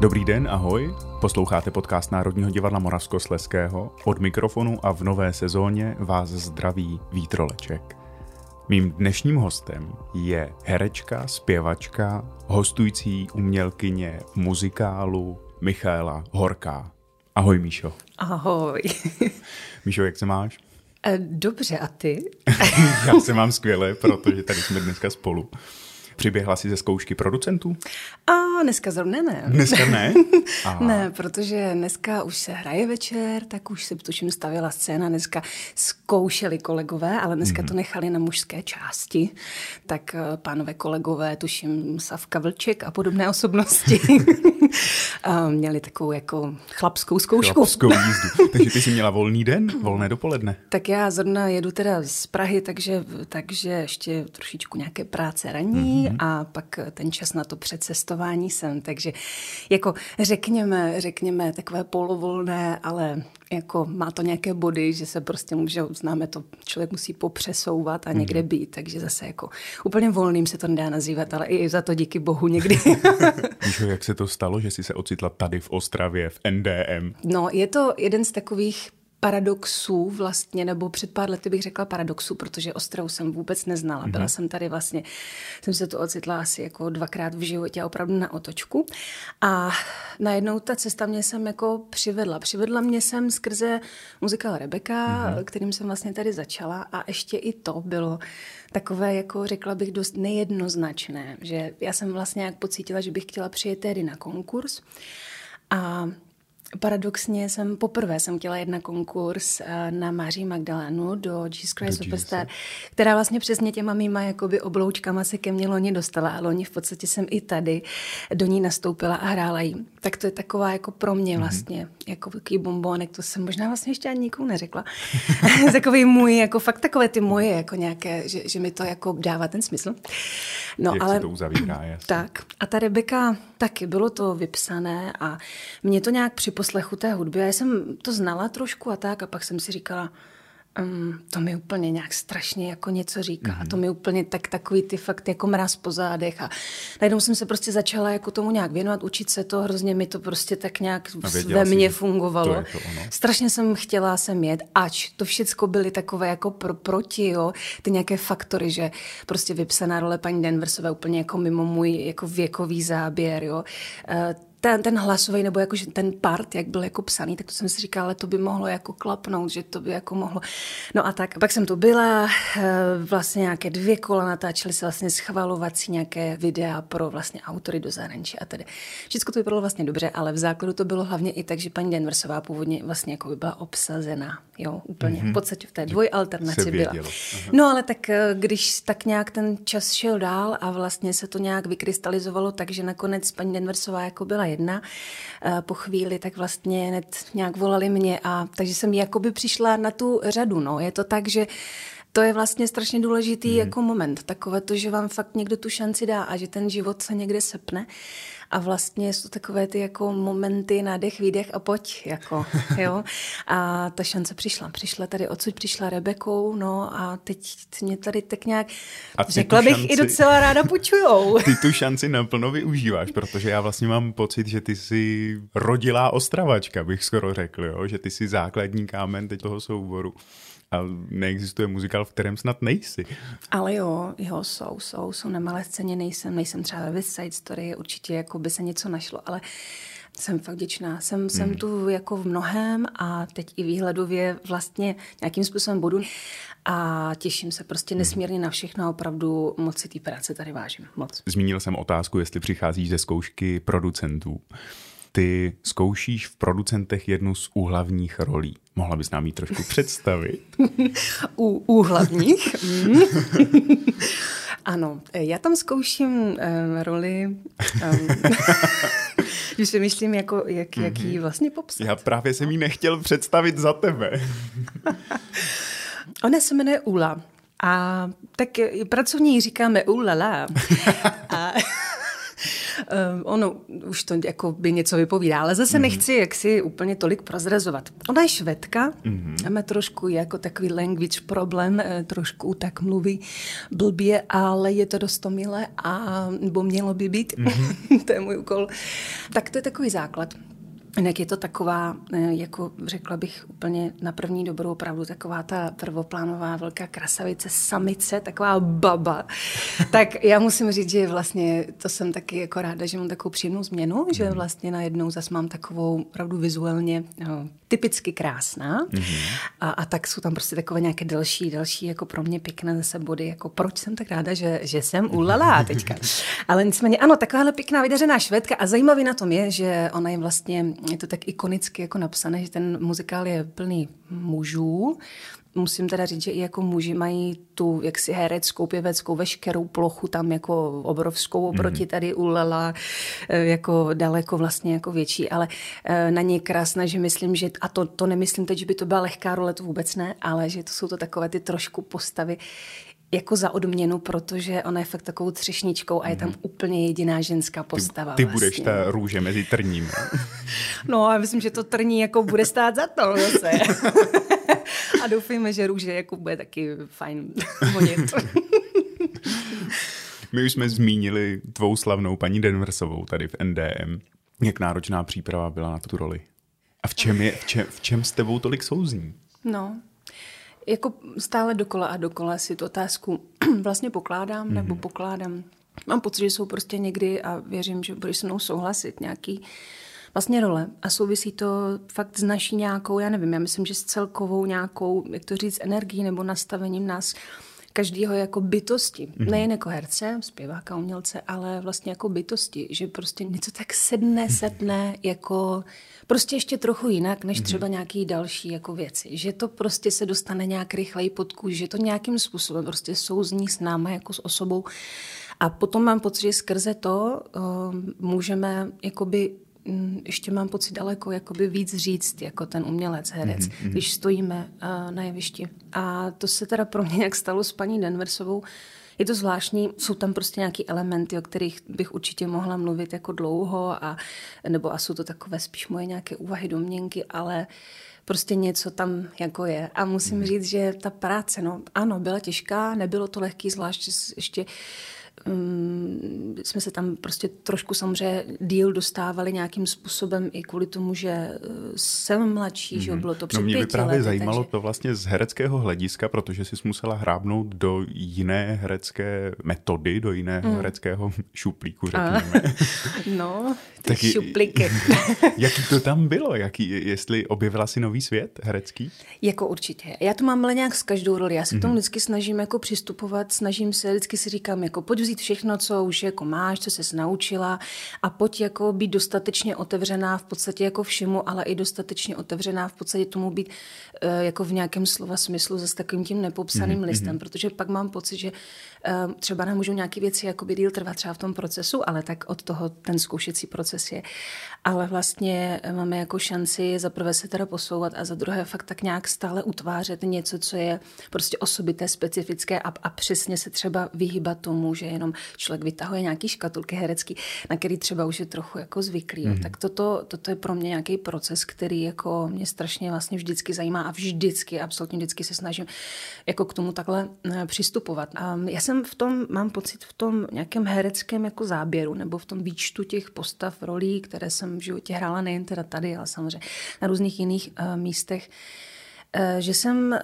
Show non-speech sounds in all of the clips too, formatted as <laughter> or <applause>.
Dobrý den, ahoj. Posloucháte podcast Národního divadla Moravskosleského. Od mikrofonu a v nové sezóně vás zdraví Vítroleček. Mým dnešním hostem je herečka, zpěvačka, hostující umělkyně muzikálu Michaela Horká. Ahoj Míšo. Ahoj. <laughs> Míšo, jak se máš? Eh, dobře, a ty? <laughs> Já se mám skvěle, protože tady jsme dneska spolu. Přiběhla si ze zkoušky producentů? A dneska zrovna ne. Dneska ne? <laughs> Aha. ne, protože dneska už se hraje večer, tak už se tuším stavila scéna. Dneska zkoušeli kolegové, ale dneska mm. to nechali na mužské části. Tak eh, pánové kolegové, tuším Savka Vlček a podobné osobnosti, <laughs> <laughs> měli takovou jako chlapskou zkoušku. Chlapskou <laughs> jízdu. Takže ty jsi měla volný den, volné dopoledne? Tak já zrovna jedu teda z Prahy, takže, takže ještě trošičku nějaké práce raní mm-hmm. a pak ten čas na to přecestování jsem. Takže jako řekněme, řekněme takové polovolné, ale jako má to nějaké body, že se prostě může, známe to, člověk musí popřesouvat a někde mhm. být, takže zase jako úplně volným se to nedá nazývat, ale i za to díky bohu někdy. <laughs> Víš, jak se to stalo, že jsi se ocitla tady v Ostravě, v NDM? No, je to jeden z takových paradoxů vlastně, nebo před pár lety bych řekla paradoxů, protože Ostravu jsem vůbec neznala. Byla mm-hmm. jsem tady vlastně, jsem se to ocitla asi jako dvakrát v životě opravdu na otočku. A najednou ta cesta mě jsem jako přivedla. Přivedla mě jsem skrze muzikál Rebeka, mm-hmm. kterým jsem vlastně tady začala a ještě i to bylo takové, jako řekla bych, dost nejednoznačné, že já jsem vlastně jak pocítila, že bych chtěla přijet tedy na konkurs a Paradoxně jsem poprvé jsem chtěla jedna konkurs eh, na Máří Magdalénu do Jesus Christ do Superstar, Jesus. která vlastně přesně těma mýma jakoby obloučkama se ke mně loni dostala a loni v podstatě jsem i tady do ní nastoupila a hrála jí. Tak to je taková jako pro mě mhm. vlastně, mm-hmm. jako takový bombonek, to jsem možná vlastně ještě ani nikomu neřekla. <laughs> takový můj, jako fakt takové ty moje, jako nějaké, že, že mi to jako dává ten smysl. No, Jak ale, se to uzavírá, jasný. Tak. A ta Rebeka taky, bylo to vypsané a mě to nějak připomíná poslechu té hudby. Já jsem to znala trošku a tak a pak jsem si říkala, Um, to mi úplně nějak strašně jako něco říká. Mm-hmm. A to mi úplně tak takový ty fakt jako mraz po zádech. A najednou jsem se prostě začala jako tomu nějak věnovat, učit se to, hrozně mi to prostě tak nějak ve mně fungovalo. To to strašně jsem chtěla sem jet, ač to všecko byly takové jako pro, proti, jo, ty nějaké faktory, že prostě vypsaná role paní Denversové úplně jako mimo můj jako věkový záběr, jo. Uh, ten, ten hlasový, nebo jakože ten part, jak byl jako psaný, tak to jsem si říkala, ale to by mohlo jako klapnout, že to by jako mohlo. No a tak. Pak jsem tu byla, eh, vlastně nějaké dvě kola natáčely se vlastně schvalovací nějaké videa pro vlastně autory do zahraničí a tedy. Všechno to vypadalo vlastně dobře, ale v základu to bylo hlavně i tak, že paní Denversová původně vlastně jako by byla obsazena. Jo, úplně. Mm-hmm. V podstatě v té dvojalternaci byla. Aha. No ale tak eh, když tak nějak ten čas šel dál a vlastně se to nějak vykrystalizovalo, takže nakonec paní Denversová jako byla jedna eh, po chvíli, tak vlastně hned nějak volali mě a takže jsem jakoby přišla na tu řadu. No. Je to tak, že to je vlastně strašně důležitý mm. jako moment. Takové to, že vám fakt někdo tu šanci dá a že ten život se někde sepne a vlastně jsou takové ty jako momenty, nádech, výdech a pojď, jako, <laughs> jo. A ta šance přišla. Přišla tady odsud, přišla Rebekou, no a teď mě tady tak nějak, a řekla bych, šanci, i docela ráda počujou. <laughs> Ty tu šanci naplno využíváš, protože já vlastně mám pocit, že ty jsi rodilá ostravačka, bych skoro řekl, jo? že ty jsi základní kámen teď toho souboru a neexistuje muzikál, v kterém snad nejsi. Ale jo, jo, jsou, jsou, jsou na malé scéně, nejsem, nejsem třeba ve West Side Story, určitě jako by se něco našlo, ale jsem fakt vděčná. Jsem, hmm. jsem tu jako v mnohem a teď i výhledově vlastně nějakým způsobem budu a těším se prostě hmm. nesmírně na všechno a opravdu moc si té práce tady vážím. Moc. Zmínil jsem otázku, jestli přicházíš ze zkoušky producentů. Ty zkoušíš v producentech jednu z úhlavních rolí. Mohla bys nám ji trošku představit? <laughs> U úhlavních? Mm. <laughs> ano, já tam zkouším um, roli, um, <laughs> že si myslím, jako, jak, jak ji mhm. vlastně popsat. Já právě jsem ji nechtěl představit za tebe. Ona se jmenuje Ula. A tak pracovní říkáme ulala. A ono už to jako by něco vypovídá, ale zase mm-hmm. nechci jaksi úplně tolik prozrazovat. Ona je švedka, mm-hmm. máme trošku jako takový language problém, eh, trošku tak mluví blbě, ale je to dost milé a bo mělo by být, mm-hmm. <laughs> to je můj úkol. Tak to je takový základ. Jinak je to taková, eh, jako řekla bych úplně na první dobrou opravdu, taková ta prvoplánová velká krasavice, samice, taková baba. <laughs> tak já musím říct, že vlastně to jsem taky jako ráda, že mám takovou příjemnou změnu, že mhm. vlastně najednou zase mám takovou opravdu vizuálně no, typicky krásná mm-hmm. a, a tak jsou tam prostě takové nějaké další, další jako pro mě pěkné zase body, jako proč jsem tak ráda, že, že jsem ulala <laughs> teďka. Ale nicméně ano, takováhle pěkná vydařená švédka a zajímavý na tom je, že ona je vlastně, je to tak ikonicky jako napsané, že ten muzikál je plný mužů, musím teda říct, že i jako muži mají tu jaksi hereckou, pěveckou, veškerou plochu tam jako obrovskou oproti mhm. tady u Lela eh, jako daleko vlastně jako větší, ale eh, na ně krásné, že myslím, že a to, to nemyslím teď, že by to byla lehká role, to vůbec ne, ale že to jsou to takové ty trošku postavy, jako za odměnu, protože ona je fakt takovou třešničkou a je tam mm. úplně jediná ženská postava. Ty, ty vlastně. budeš ta růže mezi trním. <laughs> no a myslím, že to trní jako bude stát za to zase. <laughs> a doufejme, že růže jako bude taky fajn honit. <laughs> My už jsme zmínili tvou slavnou paní Denversovou tady v NDM. Jak náročná příprava byla na tu roli? A v čem, je, v čem, v čem s tebou tolik souzní? No, jako stále dokola a dokola si tu otázku <clears throat> vlastně pokládám mm-hmm. nebo pokládám. Mám pocit, že jsou prostě někdy a věřím, že budeš se mnou souhlasit nějaký vlastně role a souvisí to fakt s naší nějakou, já nevím, já myslím, že s celkovou nějakou, jak to říct, energií nebo nastavením nás každého jako bytosti. Mm-hmm. Nejen jako herce, zpěváka, umělce, ale vlastně jako bytosti, že prostě něco tak sedne, mhm. setne jako prostě ještě trochu jinak, než mhm. třeba nějaký další jako věci. Že to prostě se dostane nějak rychleji pod kůži, že to nějakým způsobem prostě souzní s náma jako s osobou. A potom mám pocit, že skrze to uh, můžeme jakoby ještě mám pocit daleko jakoby víc říct jako ten umělec, herec, mm-hmm. když stojíme uh, na jevišti. A to se teda pro mě nějak stalo s paní Denversovou, je to zvláštní, jsou tam prostě nějaké elementy, o kterých bych určitě mohla mluvit jako dlouho, a, nebo a jsou to takové spíš moje nějaké úvahy, domněnky, ale prostě něco tam jako je. A musím hmm. říct, že ta práce, no ano, byla těžká, nebylo to lehký, zvlášť ještě um, jsme se tam prostě trošku samozřejmě díl dostávali nějakým způsobem i kvůli tomu, že eh, jsem mladší, mm-hmm. že mhm. bylo to před No mě by právě lety, zajímalo takže... to vlastně z hereckého hlediska, protože jsi musela hrábnout do jiné herecké metody, do jiného mm. hereckého <laughs> šuplíku, řekněme. <laughs> no, <laughs> ty Taky, šuplíky. jaký to tam bylo? Jaký, jestli objevila si nový svět herecký? Jako určitě. Já to mám ale nějak s každou roli. Já se k tomu mm-hmm. vždycky snažím jako přistupovat, snažím se, vždycky si říkám, jako pojď vzít všechno, co už jako máš, co jsi naučila a pojď jako být dostatečně otevřená v podstatě jako všemu, ale i dostatečně otevřená v podstatě tomu být uh, jako v nějakém slova smyslu se s takovým tím nepopsaným mm-hmm. listem, protože pak mám pocit, že uh, třeba nemůžou nějaké věci jako by díl trvat třeba v tom procesu, ale tak od toho ten zkoušecí proces je. Ale vlastně máme jako šanci za prvé se teda posouvat a za druhé fakt tak nějak stále utvářet něco, co je prostě osobité, specifické a, a přesně se třeba vyhýbat tomu, že jenom člověk vytahuje nějaký škatulky herecký, na který třeba už je trochu jako zvyklý. Mm-hmm. Tak toto, toto je pro mě nějaký proces, který jako mě strašně vlastně vždycky zajímá a vždycky, absolutně vždycky se snažím jako k tomu takhle eh, přistupovat. A já jsem v tom, mám pocit v tom nějakém hereckém jako záběru nebo v tom výčtu těch postav, rolí, které jsem v životě hrála nejen teda tady, ale samozřejmě na různých jiných uh, místech, uh, že jsem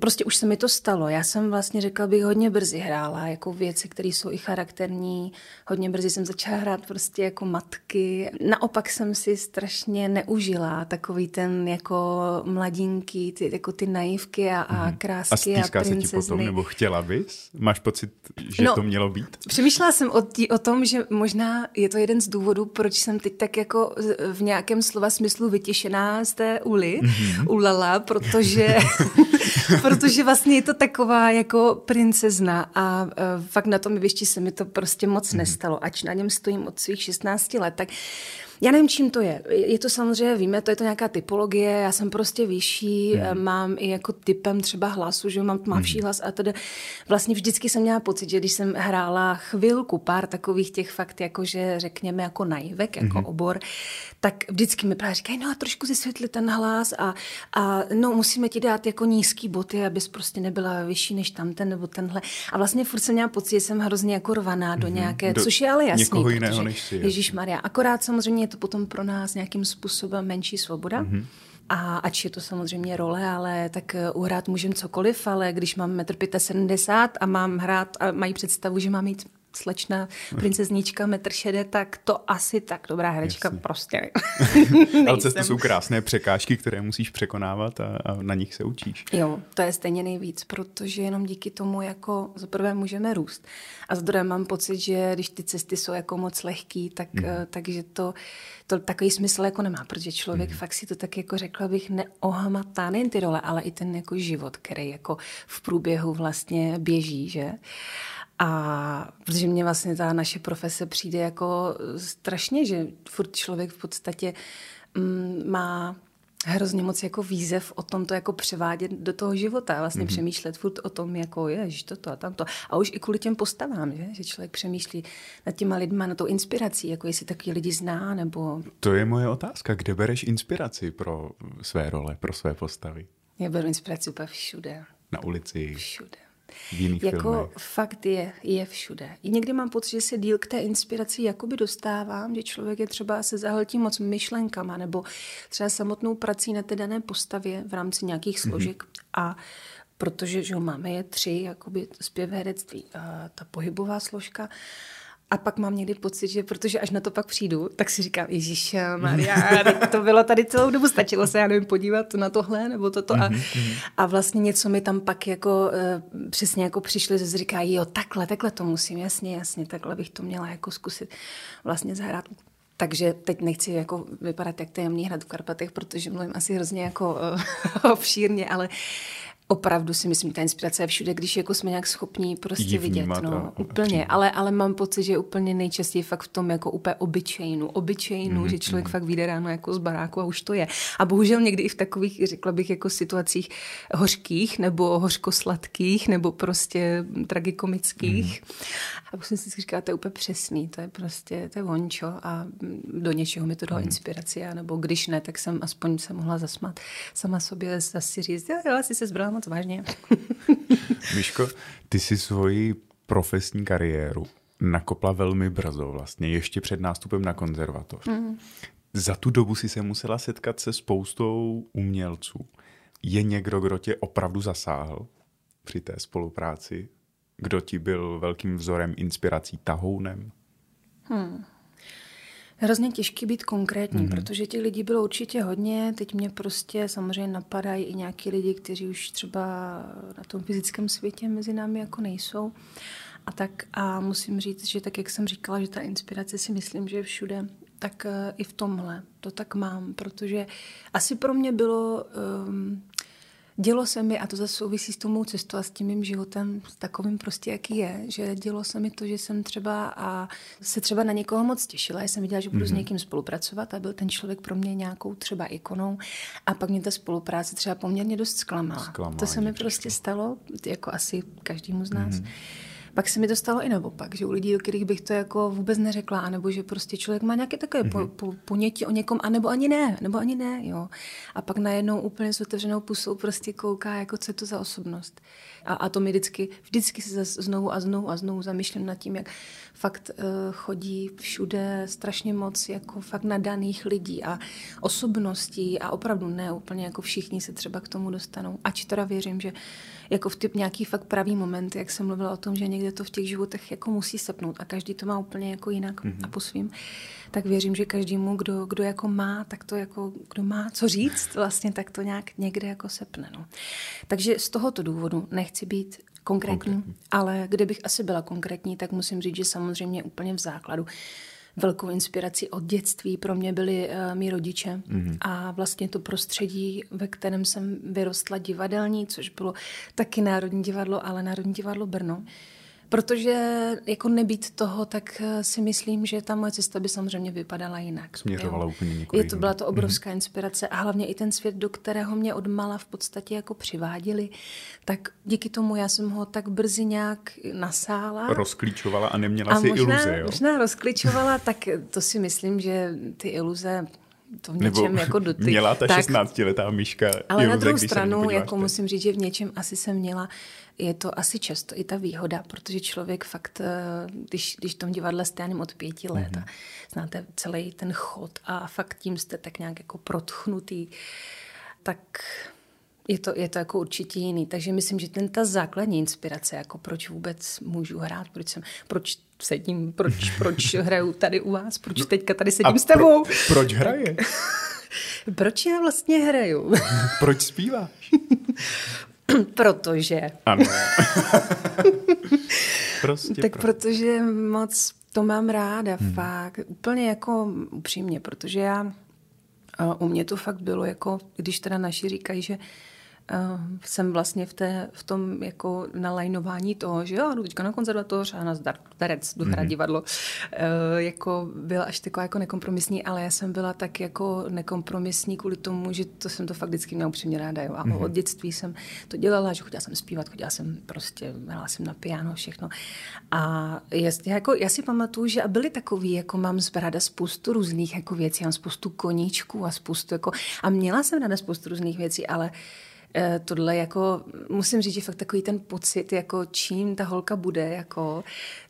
prostě už se mi to stalo. Já jsem vlastně řekla bych hodně brzy hrála jako věci, které jsou i charakterní. Hodně brzy jsem začala hrát prostě jako matky. Naopak jsem si strašně neužila takový ten jako mladinky, ty, jako ty naivky a, a mhm. krásky a, a princezny. se ti potom, nebo chtěla bys? Máš pocit, že no, to mělo být? Přemýšlela jsem o, tí, o tom, že možná je to jeden z důvodů, proč jsem teď tak jako v nějakém slova smyslu vytěšená z té uly, mm-hmm. ulala, protože <laughs> protože vlastně je to taková jako princezna a uh, fakt na tom jevišti se mi to prostě moc mm. nestalo. Ač na něm stojím od svých 16 let, tak Já nevím, čím to je. Je to samozřejmě, víme, to je to nějaká typologie, já jsem prostě vyšší, mm. mám i jako typem třeba hlasu, že mám tmavší mm. hlas a tedy vlastně vždycky jsem měla pocit, že když jsem hrála chvilku, pár takových těch fakt, jakože řekněme jako naivek, jako mm. obor, tak vždycky mi právě říkají, no a trošku zesvětlit ten hlas a, a no musíme ti dát jako nízký boty, abys prostě nebyla vyšší než tamten nebo tenhle. A vlastně furt jsem měla pocit, že jsem hrozně jako rvaná do mhm. nějaké, do což je ale jasný. Někoho jiného než si. Ježíš Maria. Akorát samozřejmě je to potom pro nás nějakým způsobem menší svoboda. Mm-hmm. A ač je to samozřejmě role, ale tak eh, uhrát můžem cokoliv, ale když mám 1,70 m a mám hrát a mají představu, že mám mít slečna, princeznička, metr šede, tak to asi tak dobrá herečka Jasně. prostě <laughs> Ale to jsou krásné překážky, které musíš překonávat a, a na nich se učíš. Jo, to je stejně nejvíc, protože jenom díky tomu jako za prvé můžeme růst. A za druhé mám pocit, že když ty cesty jsou jako moc lehký, tak, mm. takže to, to takový smysl jako nemá, protože člověk mm. fakt si to tak jako řekla bych neohamatá, nejen ty role, ale i ten jako život, který jako v průběhu vlastně běží, že? A protože mě vlastně ta naše profese přijde jako strašně, že furt člověk v podstatě mm, má hrozně moc jako výzev o tom to jako převádět do toho života, vlastně mm-hmm. přemýšlet furt o tom, jako je, toto a tamto. A už i kvůli těm postavám, že, že člověk přemýšlí nad těma lidma, na tou inspirací, jako jestli taky lidi zná, nebo... To je moje otázka, kde bereš inspiraci pro své role, pro své postavy? Já beru inspiraci úplně všude. Na ulici? Všude v jiných jako filmech. fakt je, je všude. I někdy mám pocit, že se díl k té inspiraci jakoby dostávám, že člověk je třeba se zahltí moc myšlenkama nebo třeba samotnou prací na té dané postavě v rámci nějakých mhm. složek mm-hmm. a protože že máme je tři, jakoby zpěv herectví, a ta pohybová složka a pak mám někdy pocit, že protože až na to pak přijdu, tak si říkám, Ježíš <laughs> Maria, to bylo tady celou dobu, stačilo se, já nevím, podívat na tohle nebo toto. A, mm-hmm. a vlastně něco mi tam pak jako uh, přesně jako přišli, že říká, jo, takhle, takhle to musím, jasně, jasně, takhle bych to měla jako zkusit vlastně zahrát. Takže teď nechci jako vypadat jak tajemný hrad v Karpatech, protože mluvím asi hrozně jako uh, <laughs> obšírně, ale Opravdu si myslím, ta inspirace je všude, když jako jsme nějak schopní prostě vidět. No, a, úplně, ale, ale mám pocit, že úplně nejčastěji fakt v tom jako úplně obyčejnu, obyčejnu, mm-hmm. že člověk mm-hmm. fakt vyjde ráno jako z baráku a už to je. A bohužel někdy i v takových, řekla bych, jako situacích hořkých nebo hořkosladkých nebo prostě tragikomických. Mm-hmm. A už jsem si říkala, to je úplně přesný, to je prostě, to je vončo a do něčeho mi to dalo mm-hmm. inspiraci, a nebo když ne, tak jsem aspoň se mohla zasmat sama sobě zase říct, jo, jo, asi se zbrala moc vážně. <laughs> Miško, ty si svoji profesní kariéru nakopla velmi brzo vlastně, ještě před nástupem na konzervatoř. Mm. Za tu dobu si se musela setkat se spoustou umělců. Je někdo, kdo tě opravdu zasáhl při té spolupráci? Kdo ti byl velkým vzorem, inspirací, tahounem? Hmm. Hrozně těžký být konkrétní, mm-hmm. protože těch lidí bylo určitě hodně. Teď mě prostě samozřejmě napadají i nějaký lidi, kteří už třeba na tom fyzickém světě mezi námi jako nejsou. A tak a musím říct, že tak, jak jsem říkala, že ta inspirace si myslím, že je všude, tak uh, i v tomhle to tak mám, protože asi pro mě bylo um, dělo se mi, a to zase souvisí s tou mou cestou a s tím mým životem, s takovým prostě, jaký je, že dělo se mi to, že jsem třeba a se třeba na někoho moc těšila. Já jsem viděla, že budu mm-hmm. s mhm. někým spolupracovat a byl ten člověk pro mě nějakou třeba ikonou a pak mě ta spolupráce třeba poměrně dost zklamala. Zklamala to se mi prostě stalo, jako asi každému z nás. Mm-hmm. Pak se mi to stalo i naopak, že u lidí, o kterých bych to jako vůbec neřekla, anebo že prostě člověk má nějaké takové mm-hmm. po, po, ponětí o někom, anebo ani ne, nebo ani ne, jo. A pak najednou úplně s otevřenou pusou prostě kouká, jako co je to za osobnost. A, a to mi vždycky, vždycky se znovu a znovu a znovu zamýšlím nad tím, jak fakt uh, chodí všude strašně moc jako fakt nadaných lidí a osobností a opravdu ne úplně jako všichni se třeba k tomu dostanou. Ač teda věřím, že jako v typ nějaký fakt pravý moment, jak jsem mluvila o tom, že někde to v těch životech jako musí sepnout a každý to má úplně jako jinak mm-hmm. a po svým, tak věřím, že každému, kdo, kdo jako má, tak to jako, kdo má co říct, vlastně tak to nějak někde jako sepne. No. Takže z tohoto důvodu nechci být konkrétní, konkrétní, ale kdybych asi byla konkrétní, tak musím říct, že samozřejmě úplně v základu velkou inspirací od dětství pro mě byli uh, mý rodiče mm-hmm. a vlastně to prostředí, ve kterém jsem vyrostla divadelní, což bylo taky Národní divadlo, ale Národní divadlo Brno Protože jako nebýt toho, tak eh, si myslím, že ta moje cesta by samozřejmě vypadala jinak. Směřovala jo. úplně několik Je to, byla to obrovská mm-hmm. inspirace a hlavně i ten svět, do kterého mě odmala v podstatě jako přiváděli, tak díky tomu já jsem ho tak brzy nějak nasála. Rozklíčovala a neměla a si možná, iluze, jo? možná rozklíčovala, tak to si myslím, že ty iluze to v něčem Nebo jako dotyk. Měla ta tak, 16-letá myška. Ale na druhou stranu, jako musím říct, že v něčem asi jsem měla, je to asi často i ta výhoda, protože člověk fakt, eh, když, když v tom divadle jste od pěti let mm-hmm. a znáte celý ten chod a fakt tím jste tak nějak jako protchnutý, tak je to, je to jako určitě jiný. Takže myslím, že ten ta základní inspirace, jako proč vůbec můžu hrát, proč jsem, proč sedím, proč, <laughs> proč hraju tady u vás, proč no, teďka tady sedím s tebou. Pro, proč hraje? <laughs> proč já vlastně hraju? <laughs> proč zpíváš? <clears throat> protože. Ano. prostě tak pro... protože moc to mám ráda, hmm. fakt. Úplně jako upřímně, protože já u mě to fakt bylo jako, když teda naši říkají, že uh, jsem vlastně v, té, v tom jako nalajnování toho, že jo, jdu teďka na konzervatoř a na zdarec, jdu mm-hmm. divadlo, uh, jako byla až taková jako nekompromisní, ale já jsem byla tak jako nekompromisní kvůli tomu, že to jsem to fakt vždycky měla upřímně ráda, jo. A mm-hmm. od dětství jsem to dělala, že chodila jsem zpívat, chodila jsem prostě, hrála jsem na piano, všechno. A jest, jako, já si pamatuju, že byly takový, jako mám z ráda spoustu různých jako věcí, mám spoustu koníčků a spoustu jako, a měla jsem ráda spoustu různých věcí, ale tohle jako, musím říct, že fakt takový ten pocit, jako čím ta holka bude, jako,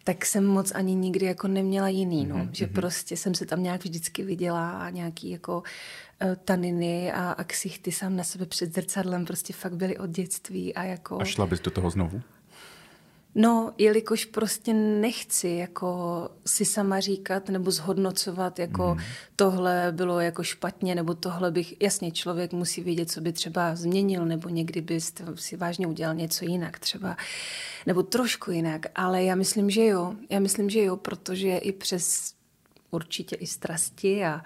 tak jsem moc ani nikdy jako neměla jiný, no. Mm-hmm. Že mhm. prostě jsem se tam nějak vždycky viděla a nějaký jako uh, taniny a, a ksichty sám na sebe před zrcadlem prostě fakt byly od dětství a jako... A šla bys do toho znovu? No, jelikož prostě nechci jako si sama říkat nebo zhodnocovat, jako mm. tohle bylo jako špatně, nebo tohle bych, jasně, člověk musí vědět, co by třeba změnil, nebo někdy by si vážně udělal něco jinak třeba, nebo trošku jinak, ale já myslím, že jo, já myslím, že jo, protože i přes určitě i strasti a,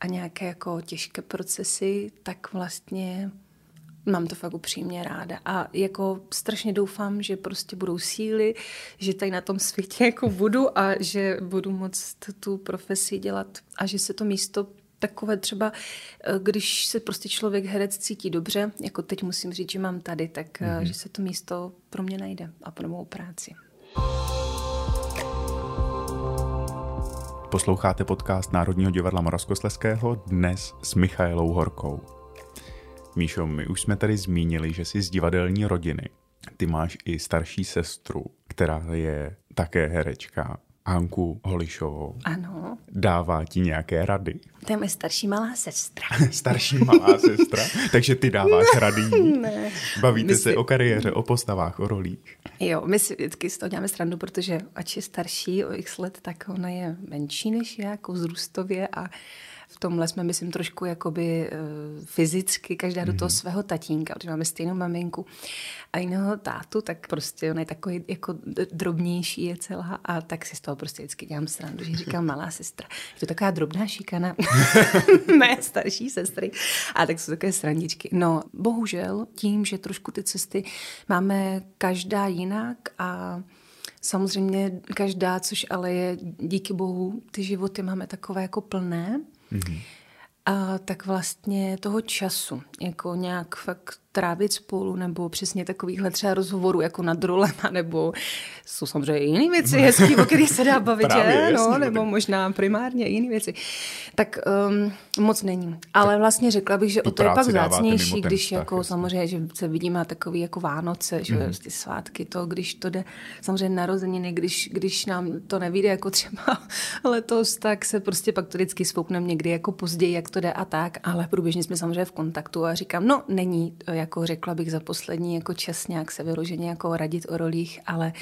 a nějaké jako těžké procesy, tak vlastně Mám to fakt upřímně ráda a jako strašně doufám, že prostě budou síly, že tady na tom světě jako budu a že budu moct tu profesi dělat a že se to místo takové třeba, eh, když se prostě člověk herec cítí dobře, jako teď musím říct, že mám tady, tak mm-hmm. že se to místo pro mě najde a pro mou práci. Posloucháte podcast Národního divadla Moravskosleského dnes s Michailou Horkou. Míšo, my už jsme tady zmínili, že jsi z divadelní rodiny. Ty máš i starší sestru, která je také herečka. Hanku Holišovou. Ano. Dává ti nějaké rady? To je moje starší malá sestra. <laughs> starší malá sestra? Takže ty dáváš ne, rady Ne. Bavíte my se si... o kariéře, o postavách, o rolích? Jo, my si vždycky z toho děláme srandu, protože ač je starší o x let, tak ona je menší než já, jako vzrůstově a v tomhle jsme, myslím, trošku jakoby uh, fyzicky, každá do toho mhm. svého tatínka, protože máme stejnou maminku a jiného tátu, tak prostě on je takový jako drobnější je celá a tak si z toho prostě vždycky dělám srandu, že říkám malá sestra. Je to taková drobná šikana <laughs> mé starší sestry. A tak jsou takové srandičky. No, bohužel tím, že trošku ty cesty máme každá jinak a Samozřejmě každá, což ale je díky bohu, ty životy máme takové jako plné, Mm-hmm. A tak vlastně toho času, jako nějak fakt trávit spolu, nebo přesně takovýchhle třeba rozhovorů jako nad rolem, <laughs> nebo jsou samozřejmě jiné věci hezký, o kterých se dá <laughs> bavit, Právě, že? No, nebo možná primárně jiné věci. Tak um, moc není. Ale vlastně řekla bych, že o to je pak vzácnější, když vztah, jako jasný. samozřejmě, že se vidíme takový jako Vánoce, že mm. ty svátky, to, když to jde, samozřejmě narozeniny, když, když nám to nevíde jako třeba <laughs> letos, tak se prostě pak to vždycky spoukneme někdy jako později, jak to jde a tak, ale průběžně jsme samozřejmě v kontaktu a říkám, no není jako řekla bych za poslední jako čas nějak se vyloženě jako radit o rolích, ale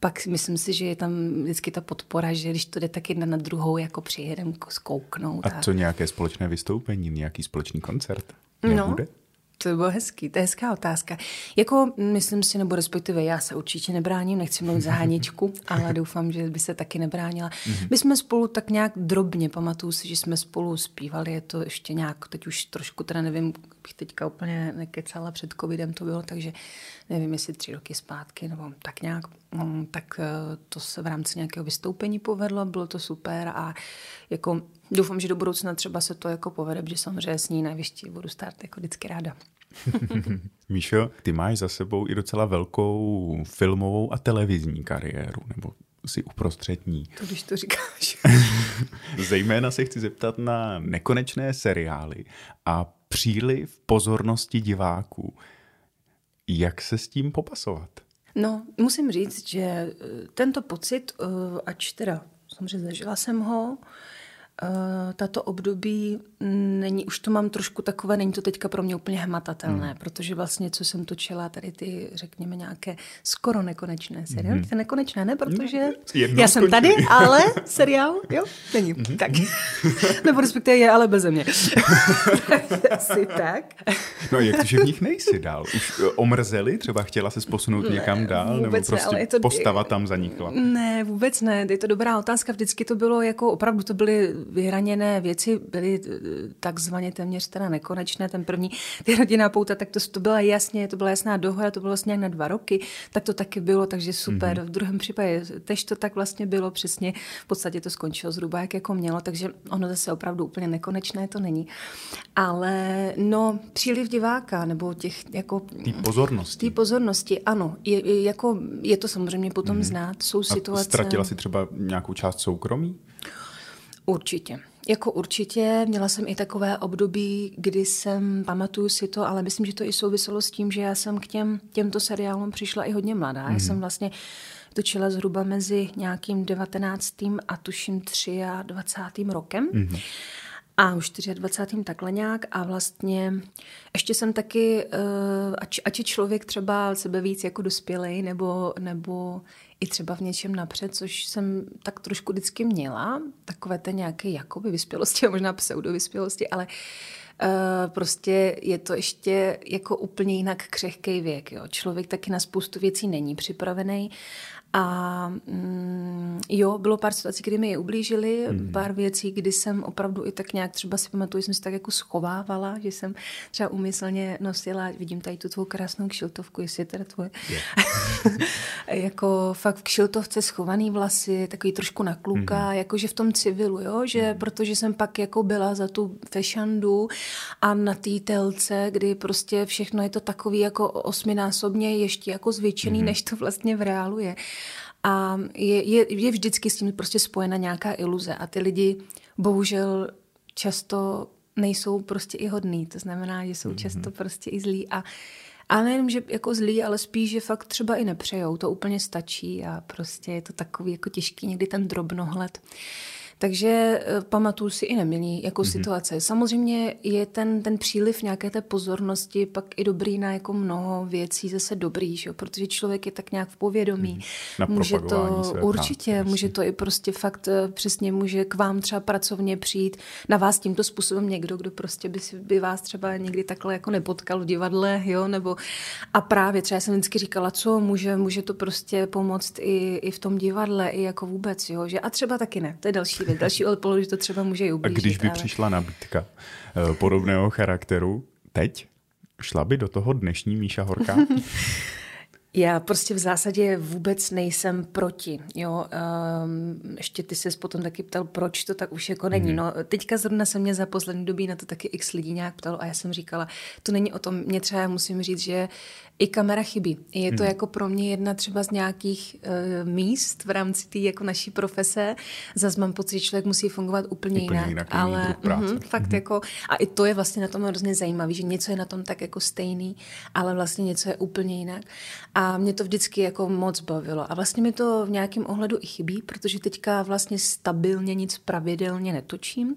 pak myslím si, že je tam vždycky ta podpora, že když to jde tak jedna na druhou, jako přijedem zkouknout. A, a co nějaké společné vystoupení, nějaký společný koncert? Nebude? No, to by bylo hezký, to je hezká otázka. Jako myslím si, nebo respektive já se určitě nebráním, nechci mluvit za Haničku, <laughs> ale doufám, že by se taky nebránila. Mm-hmm. My jsme spolu tak nějak drobně, pamatuju si, že jsme spolu zpívali, je to ještě nějak, teď už trošku teda nevím, bych teďka úplně nekecala před covidem to bylo, takže nevím, jestli tři roky zpátky, nebo tak nějak. mm, tak eh, to se v rámci nějakého vystoupení povedlo, bylo to super a jako doufám, že do budoucna třeba se to jako povede, protože samozřejmě s ní najvyšší budu stát jako vždycky ráda. <laughs> Míšo, ty máš za sebou i docela velkou filmovou a televizní kariéru, nebo si uprostřední. To když to říkáš. <laughs> Zejména se chci zeptat na nekonečné seriály a příliv pozornosti diváků. Jak se s tím popasovat? No, musím říct, že eh, tento pocit, eh, ač teda samozřejmě zažila jsem ho, tato období není, už to mám trošku takové, není to teďka pro mě úplně hmatatelné, hmm. protože vlastně, co jsem točila, tady ty, řekněme, nějaké skoro nekonečné seriály. Hmm. nekonečné ne, protože hmm. Jednou já jsem tady, <laughs> ale seriál, jo, není. Hmm. Tak. <laughs> Nebo respektive je, ale bez mě. <laughs> Asi tak. No jak to, že v nich nejsi dál? Už eh, omrzeli? Třeba chtěla se posunout ne, někam dál? Nebo prostě ne, ale to, postava tam zanikla? Ne, vůbec ne. Je to dobrá otázka. Vždycky to bylo jako, opravdu to byly vyhraněné věci byly eh, takzvaně téměř teda nekonečné. Ten první, ty rodinná pouta, tak to, to byla jasně, to byla jasná dohoda, to bylo vlastně na dva roky, tak to taky bylo, takže super. Mm-hmm. V druhém případě tež to tak vlastně bylo přesně, v podstatě to skončilo zhruba jak jako mělo, takže ono zase opravdu úplně nekonečné to není. Ale no, příliv diváka, nebo těch jako... Tý pozornosti. Tý pozornosti, ano. Je, je, jako, je to samozřejmě potom mm-hmm. znát. Jsou situace... A ztratila si třeba nějakou část soukromí? Určitě. Jako určitě, měla jsem i takové období, kdy jsem, pamatuju si to, ale myslím, že to i souviselo s tím, že já jsem k těm, těmto seriálům přišla i hodně mladá. Mm-hmm. Já mhm. jsem vlastně točila zhruba mezi nějakým 19. a tuším 23. rokem. Mm-hmm. A už 24. takhle nějak a vlastně ještě jsem taky, eh, ať, ať je člověk třeba sebe víc jako dospělej nebo, nebo i třeba v něčem napřed, což jsem tak trošku vždycky měla, takové té nějaké jakoby vyspělosti a možná pseudovyspělosti, ale uh, prostě je to ještě jako úplně jinak křehký věk. Jo. Člověk taky na spoustu věcí není připravený a mm, jo, bylo pár situací, kdy mi je ublížili, mm. pár věcí, kdy jsem opravdu i tak nějak třeba si pamatuju, jsem si tak jako schovávala, že jsem třeba umyslně nosila, vidím tady tu tvou krásnou kšiltovku, jestli je teda tvoje. Yeah. <laughs> jako fakt v kšiltovce schovaný vlasy, takový trošku na kluka, mm. jakože v tom civilu, jo, že mm. protože jsem pak jako byla za tu fešandu a na té telce, kdy prostě všechno je to takový jako osminásobně ještě jako zvětšený, mm. než to vlastně v reálu je. A je, je, je vždycky s tím prostě spojena nějaká iluze a ty lidi bohužel často nejsou prostě i hodný, to znamená, že jsou mm-hmm. často prostě i zlí a a nejenom, že jako zlí, ale spíš, že fakt třeba i nepřejou, to úplně stačí a prostě je to takový jako těžký někdy ten drobnohled. Takže eh, pamatuju si i nemilý jako mm-hmm. situace. Samozřejmě je ten, ten příliv nějaké té pozornosti pak i dobrý na jako mnoho věcí zase dobrý, že? protože člověk je tak nějak v povědomí. Mm-hmm. může to určitě, práce, může to i prostě fakt eh, přesně může k vám třeba pracovně přijít na vás tímto způsobem někdo, kdo prostě by, si, by vás třeba někdy takhle jako nepotkal v divadle, jo, nebo a právě třeba jsem vždycky říkala, co může, může to prostě pomoct i, i v tom divadle, i jako vůbec, jo, že a třeba taky ne, to je další věc. Další odpověď, že to třeba může i ublížit. A když by ale... přišla nabídka eh, podobného charakteru teď, šla by do toho dnešní Míša Horka? <laughs> Já prostě v zásadě vůbec nejsem proti. Jo? Um, ještě ty se potom taky ptal, proč to tak už jako není. Mm. No, teďka zrovna se mě za poslední dobí na to taky x lidí nějak ptalo a já jsem říkala, to není o tom, mě třeba musím říct, že i kamera chybí. Je to hmm. jako pro mě jedna třeba z nějakých uh, míst v rámci té jako naší profese. Zase mám pocit, že člověk musí fungovat úplně, úplně jinak. jinak ale mm, fakt mm. jako, a i to je vlastně na tom hrozně zajímavé, že něco je na tom tak jako stejný, ale vlastně něco je úplně jinak. A mě to vždycky jako moc bavilo. A vlastně mi to v nějakém ohledu i chybí, protože teďka vlastně stabilně nic pravidelně netočím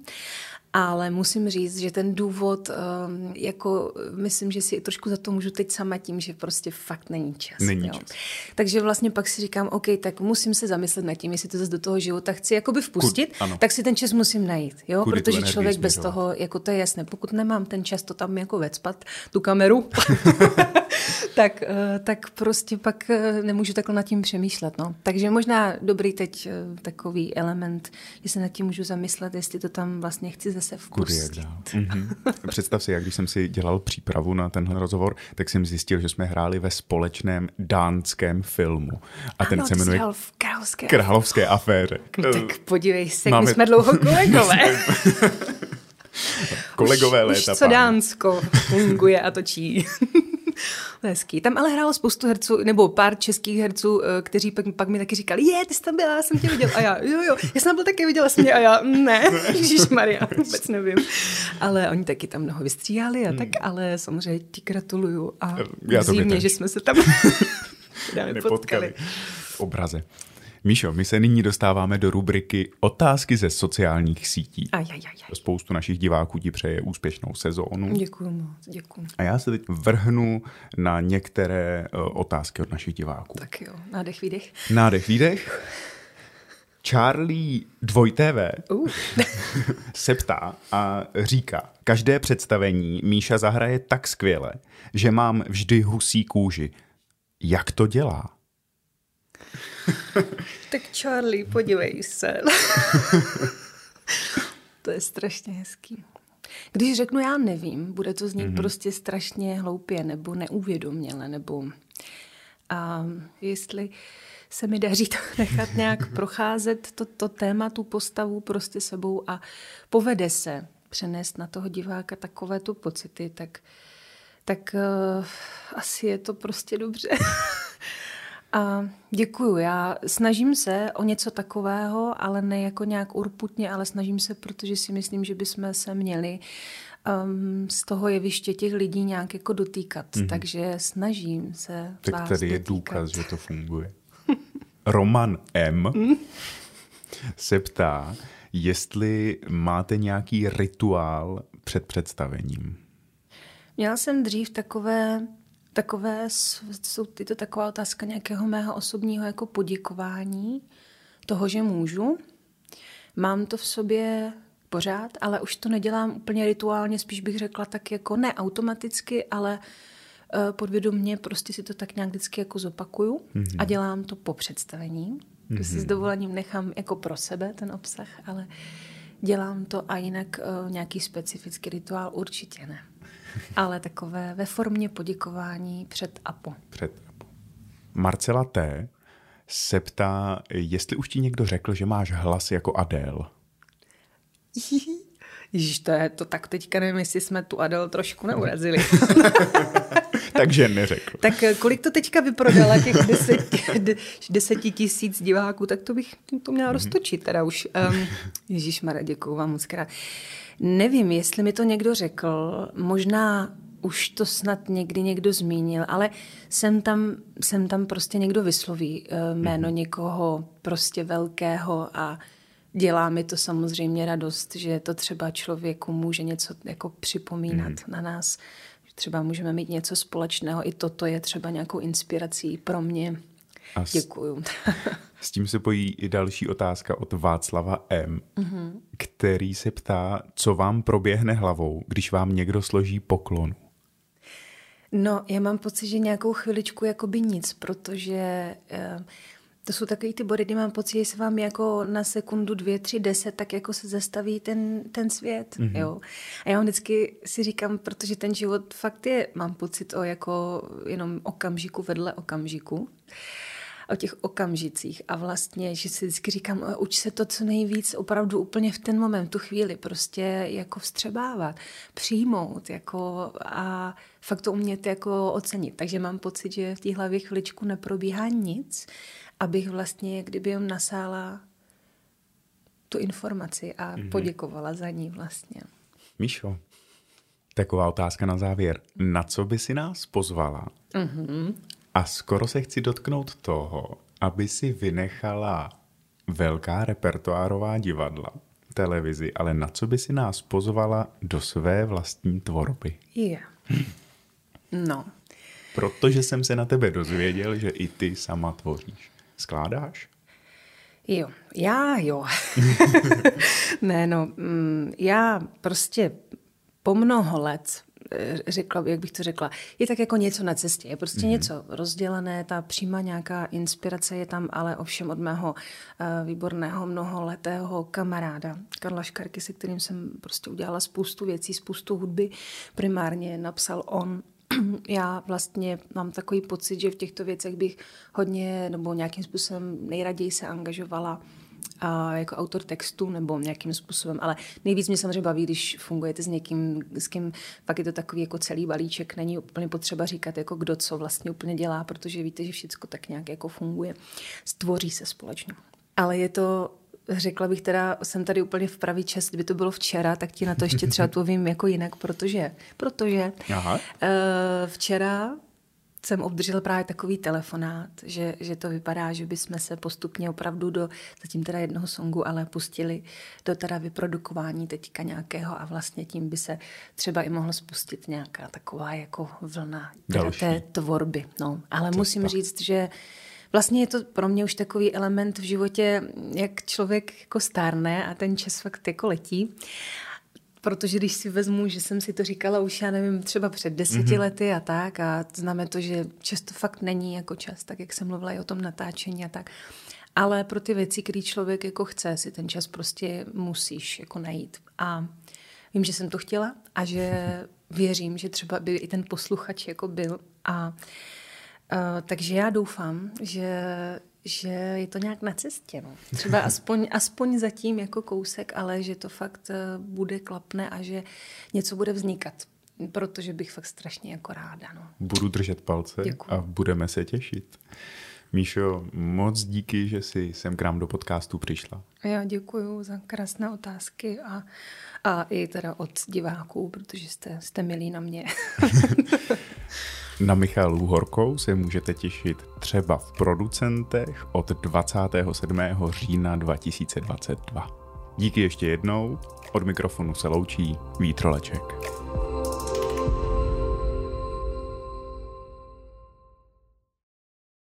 ale musím říct, že ten důvod, um, jako myslím, že si trošku za to můžu teď sama tím, že prostě fakt není čas. Není jo. čas. Takže vlastně pak si říkám, OK, tak musím se zamyslet nad tím, jestli to zase do toho života chci jakoby vpustit, Kud, tak si ten čas musím najít, jo, Kudy protože člověk bez toho, jako to je jasné, pokud nemám ten čas to tam jako vecpat, tu kameru, <laughs> tak, eh, tak prostě pak eh, nemůžu takhle nad tím přemýšlet. No. Takže možná dobrý teď eh, takový element, že se nad tím můžu zamyslet, jestli to tam vlastně chci zase vpustit. Mm-hmm. <laughs> Představ si, jak když jsem si dělal přípravu na tenhle rozhovor, tak jsem zjistil, že jsme hráli ve společném dánském filmu. A ten ano, se jmenuje v královské, královské aféře. Tak podívej se, Máme... my jsme dlouho <laughs> kolegové. Kolegové už, léta. Už co Dánsko funguje a točí. <laughs> Hezký. Tam ale hrálo spoustu herců, nebo pár českých herců, eh, kteří pak, pak mi taky říkali, je, ty jsi tam byla, já jsem tě viděl. A já, jo, jo, já jsem tam byl taky, viděla jsem tě. A já, ne, <laughs> Ježíš Maria, vůbec nevím. Ale oni taky tam mnoho vystříhali a tak, hmm. ale samozřejmě ti gratuluju. A já to mě, že jsme se tam <laughs> <laughs> nepotkali. V obraze. Míšo, my se nyní dostáváme do rubriky Otázky ze sociálních sítí. Aj, aj, aj. Spoustu našich diváků ti přeje úspěšnou sezónu. Děkuji moc, děkuji. A já se teď vrhnu na některé uh, otázky od našich diváků. Tak jo, nádech, výdech. Nádech, výdech. Charlie 2TV uh. <laughs> se ptá a říká, každé představení Míša zahraje tak skvěle, že mám vždy husí kůži. Jak to dělá? <laughs> tak Charlie, podívej se. to je strašně hezký. Když řeknu já nevím, bude to znít mm-hmm. prostě strašně hloupě nebo neuvědoměle, nebo a jestli se mi daří to <laughs> nechat nějak procházet to, to téma, tu postavu prostě sebou a povede se přenést na toho diváka takové tu pocity, tak, tak uh, asi je to prostě dobře. <laughs> A děkuju. Já snažím se o něco takového, ale ne jako nějak urputně, ale snažím se, protože si myslím, že bychom se měli um, z toho jeviště těch lidí nějak jako dotýkat. Mm-hmm. Takže snažím se Tak vás tady je dotýkat. důkaz, že to funguje. Roman M. Mm. se ptá, jestli máte nějaký rituál před představením. Měla jsem dřív takové takové, jsou ty to taková otázka nějakého mého osobního jako poděkování toho, že můžu. Mám to v sobě pořád, ale už to nedělám úplně rituálně, spíš bych řekla tak jako ne automaticky, ale uh, podvědomně prostě si to tak nějak vždycky jako zopakuju mm-hmm. a dělám to po představení. Mm-hmm. Si s dovolením nechám jako pro sebe ten obsah, ale dělám to a jinak uh, nějaký specifický rituál určitě ne ale takové ve formě poděkování před APO. Před APO. Marcela T. se ptá, jestli už ti někdo řekl, že máš hlas jako Adele. <laughs> Ježíš, to je to tak teďka nevím, jestli jsme tu Adele trošku neurazili. <laughs> Takže neřekl. Tak eh, kolik to teďka vyprodala těch deseti, <laughs> deseti tisíc diváků, tak to bych to měla mm-hmm. roztočit teda už. Um, Ježíš Mara, děkuju vám moc krát. Nevím, jestli mi to někdo řekl, možná už to snad někdy někdo zmínil, ale jsem tam, jsem tam prostě někdo vysloví eh, jméno mm-hmm. někoho prostě velkého a dělá mi to samozřejmě radost, že to třeba člověku může něco jako připomínat mm. na nás. Třeba můžeme mít něco společného. I toto je třeba nějakou inspirací pro mě. A Děkuju. <laughs> S tím se pojí i další otázka od Václava M., mm-hmm. který se ptá, co vám proběhne hlavou, když vám někdo složí poklonu. No, já mám pocit, že nějakou chviličku jakoby nic, protože eh, to jsou takový ty body, kdy mám pocit, že se vám jako na sekundu, dvě, tři, deset, tak jako se zastaví ten, ten svět, mm-hmm. jo. A já vždycky si říkám, protože ten život fakt je, mám pocit o jako jenom okamžiku vedle okamžiku o těch okamžicích a vlastně, že si vždycky říkám, uč se to co nejvíc opravdu úplně v ten moment, tu chvíli prostě jako vstřebávat, přijmout jako a fakt to umět jako ocenit. Takže mám pocit, že v té hlavě chviličku neprobíhá nic, abych vlastně kdyby jim nasála tu informaci a mm-hmm. poděkovala za ní vlastně. Míšo, taková otázka na závěr. Na co by si nás pozvala? Mm-hmm. A skoro se chci dotknout toho, aby si vynechala velká repertoárová divadla, televizi, ale na co by si nás pozvala do své vlastní tvorby? Yeah. No. Protože jsem se na tebe dozvěděl, že i ty sama tvoříš. Skládáš? Jo, já jo. <laughs> ne, no, mm, já prostě po mnoho let řekla, jak bych to řekla, je tak jako něco na cestě, je prostě mm-hmm. něco rozdělené, ta přímá nějaká inspirace je tam, ale ovšem od mého uh, výborného mnoholetého kamaráda Karla Škarky, se kterým jsem prostě udělala spoustu věcí, spoustu hudby, primárně napsal on <clears throat> já vlastně mám takový pocit, že v těchto věcech bych hodně nebo nějakým způsobem nejraději se angažovala a jako autor textu nebo nějakým způsobem, ale nejvíc mě samozřejmě baví, když fungujete s někým, s kým pak je to takový jako celý balíček, není úplně potřeba říkat, jako kdo co vlastně úplně dělá, protože víte, že všechno tak nějak jako funguje, stvoří se společně. Ale je to řekla bych teda, jsem tady úplně v pravý čas, kdyby to bylo včera, tak ti na to ještě třeba <laughs> to vím jako jinak, protože, protože Aha. Uh, včera jsem obdržel právě takový telefonát, že, že to vypadá, že bychom se postupně opravdu do, zatím teda jednoho songu, ale pustili do teda vyprodukování teďka nějakého a vlastně tím by se třeba i mohlo spustit nějaká taková jako vlna té tvorby. No, ale Cesta. musím říct, že vlastně je to pro mě už takový element v životě, jak člověk jako stárne a ten čas fakt jako letí. Protože když si vezmu, že jsem si to říkala už, já nevím, třeba před deseti mm-hmm. lety a tak a znamená to, že často fakt není jako čas, tak jak jsem mluvila i o tom natáčení a tak. Ale pro ty věci, které člověk jako chce, si ten čas prostě musíš jako najít. A vím, že jsem to chtěla a že <laughs> věřím, že třeba by i ten posluchač jako byl. A uh, takže já doufám, že že je to nějak na cestě. No. Třeba aspoň, aspoň zatím jako kousek, ale že to fakt eh, bude klapné a že něco bude vznikat. Protože bych fakt strašně jako ráda. No. Budu držet palce Děkuji. a budeme se těšit. Míšo, moc díky, že jsi sem k nám do podcastu přišla. Já děkuji za krásné otázky a, a i teda od diváků, protože jste, jste milí na mě. <laughs> Na Michalu Horkou se můžete těšit třeba v producentech od 27. října 2022. Díky ještě jednou, od mikrofonu se loučí Vítroleček.